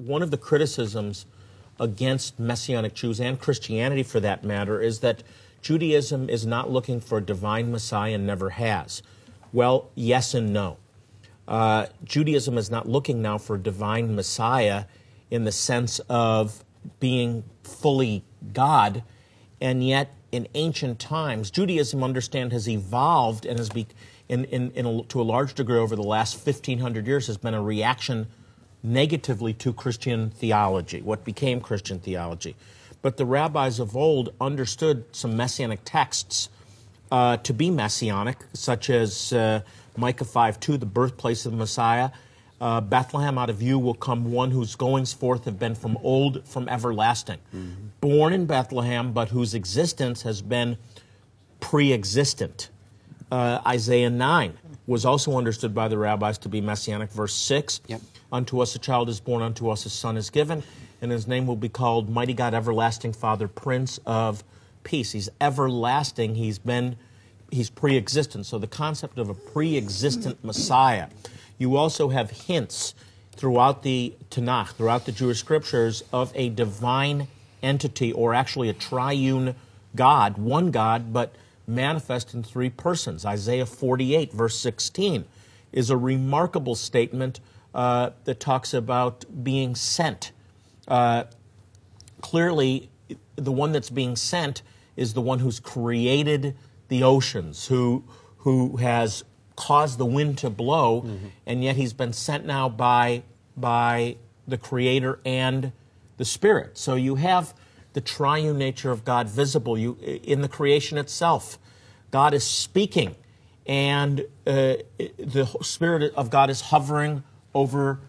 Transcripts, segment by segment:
one of the criticisms against Messianic Jews and Christianity for that matter is that Judaism is not looking for a divine Messiah and never has. Well, yes and no. Uh, Judaism is not looking now for a divine Messiah in the sense of being fully God, and yet in ancient times, Judaism, understand, has evolved and has been, in, in, in a, to a large degree over the last 1,500 years, has been a reaction negatively to Christian theology, what became Christian theology. But the rabbis of old understood some messianic texts uh, to be messianic, such as uh, Micah 5 2, the birthplace of the Messiah. Uh, Bethlehem, out of you will come one whose goings forth have been from old, from everlasting. Mm-hmm. Born in Bethlehem, but whose existence has been pre existent. Uh, Isaiah 9 was also understood by the rabbis to be messianic. Verse 6 yep. Unto us a child is born, unto us a son is given, and his name will be called Mighty God, Everlasting Father, Prince of Peace. He's everlasting. He's been, he's pre existent. So the concept of a pre existent Messiah you also have hints throughout the Tanakh, throughout the Jewish scriptures, of a divine entity or actually a triune God, one God, but manifest in three persons. Isaiah 48, verse 16, is a remarkable statement uh, that talks about being sent. Uh, clearly, the one that's being sent is the one who's created the oceans, who, who has caused the wind to blow, mm-hmm. and yet he's been sent now by, by the Creator and the Spirit. So you have the triune nature of God visible you, in the creation itself. God is speaking, and uh, the Spirit of God is hovering over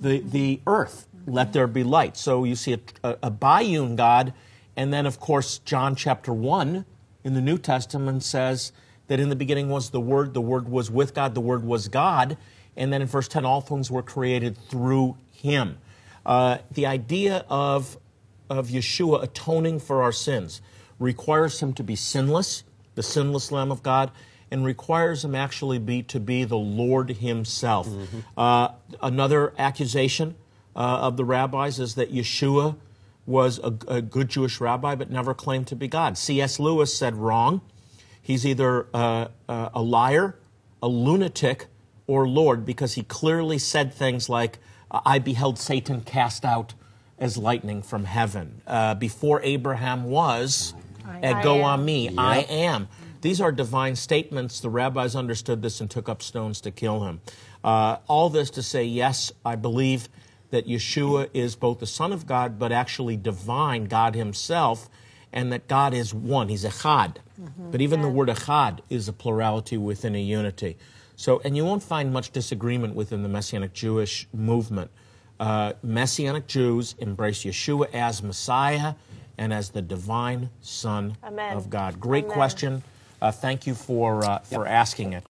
the, the earth. Let there be light. So you see a, a, a biune God, and then, of course, John chapter 1 in the New Testament says, that in the beginning was the Word, the Word was with God, the Word was God. And then in verse 10, all things were created through Him. Uh, the idea of, of Yeshua atoning for our sins requires Him to be sinless, the sinless Lamb of God, and requires Him actually be to be the Lord Himself. Mm-hmm. Uh, another accusation uh, of the rabbis is that Yeshua was a, a good Jewish rabbi but never claimed to be God. C.S. Lewis said wrong. He's either uh, uh, a liar, a lunatic, or Lord because he clearly said things like, I beheld Satan cast out as lightning from heaven. Uh, before Abraham was, I, go on me, yep. I am. These are divine statements. The rabbis understood this and took up stones to kill him. Uh, all this to say, yes, I believe that Yeshua is both the Son of God, but actually divine, God Himself, and that God is one. He's echad. Mm-hmm. But even yeah. the word echad is a plurality within a unity. So, and you won't find much disagreement within the Messianic Jewish movement. Uh, Messianic Jews embrace Yeshua as Messiah and as the divine Son Amen. of God. Great Amen. question. Uh, thank you for uh, for asking it.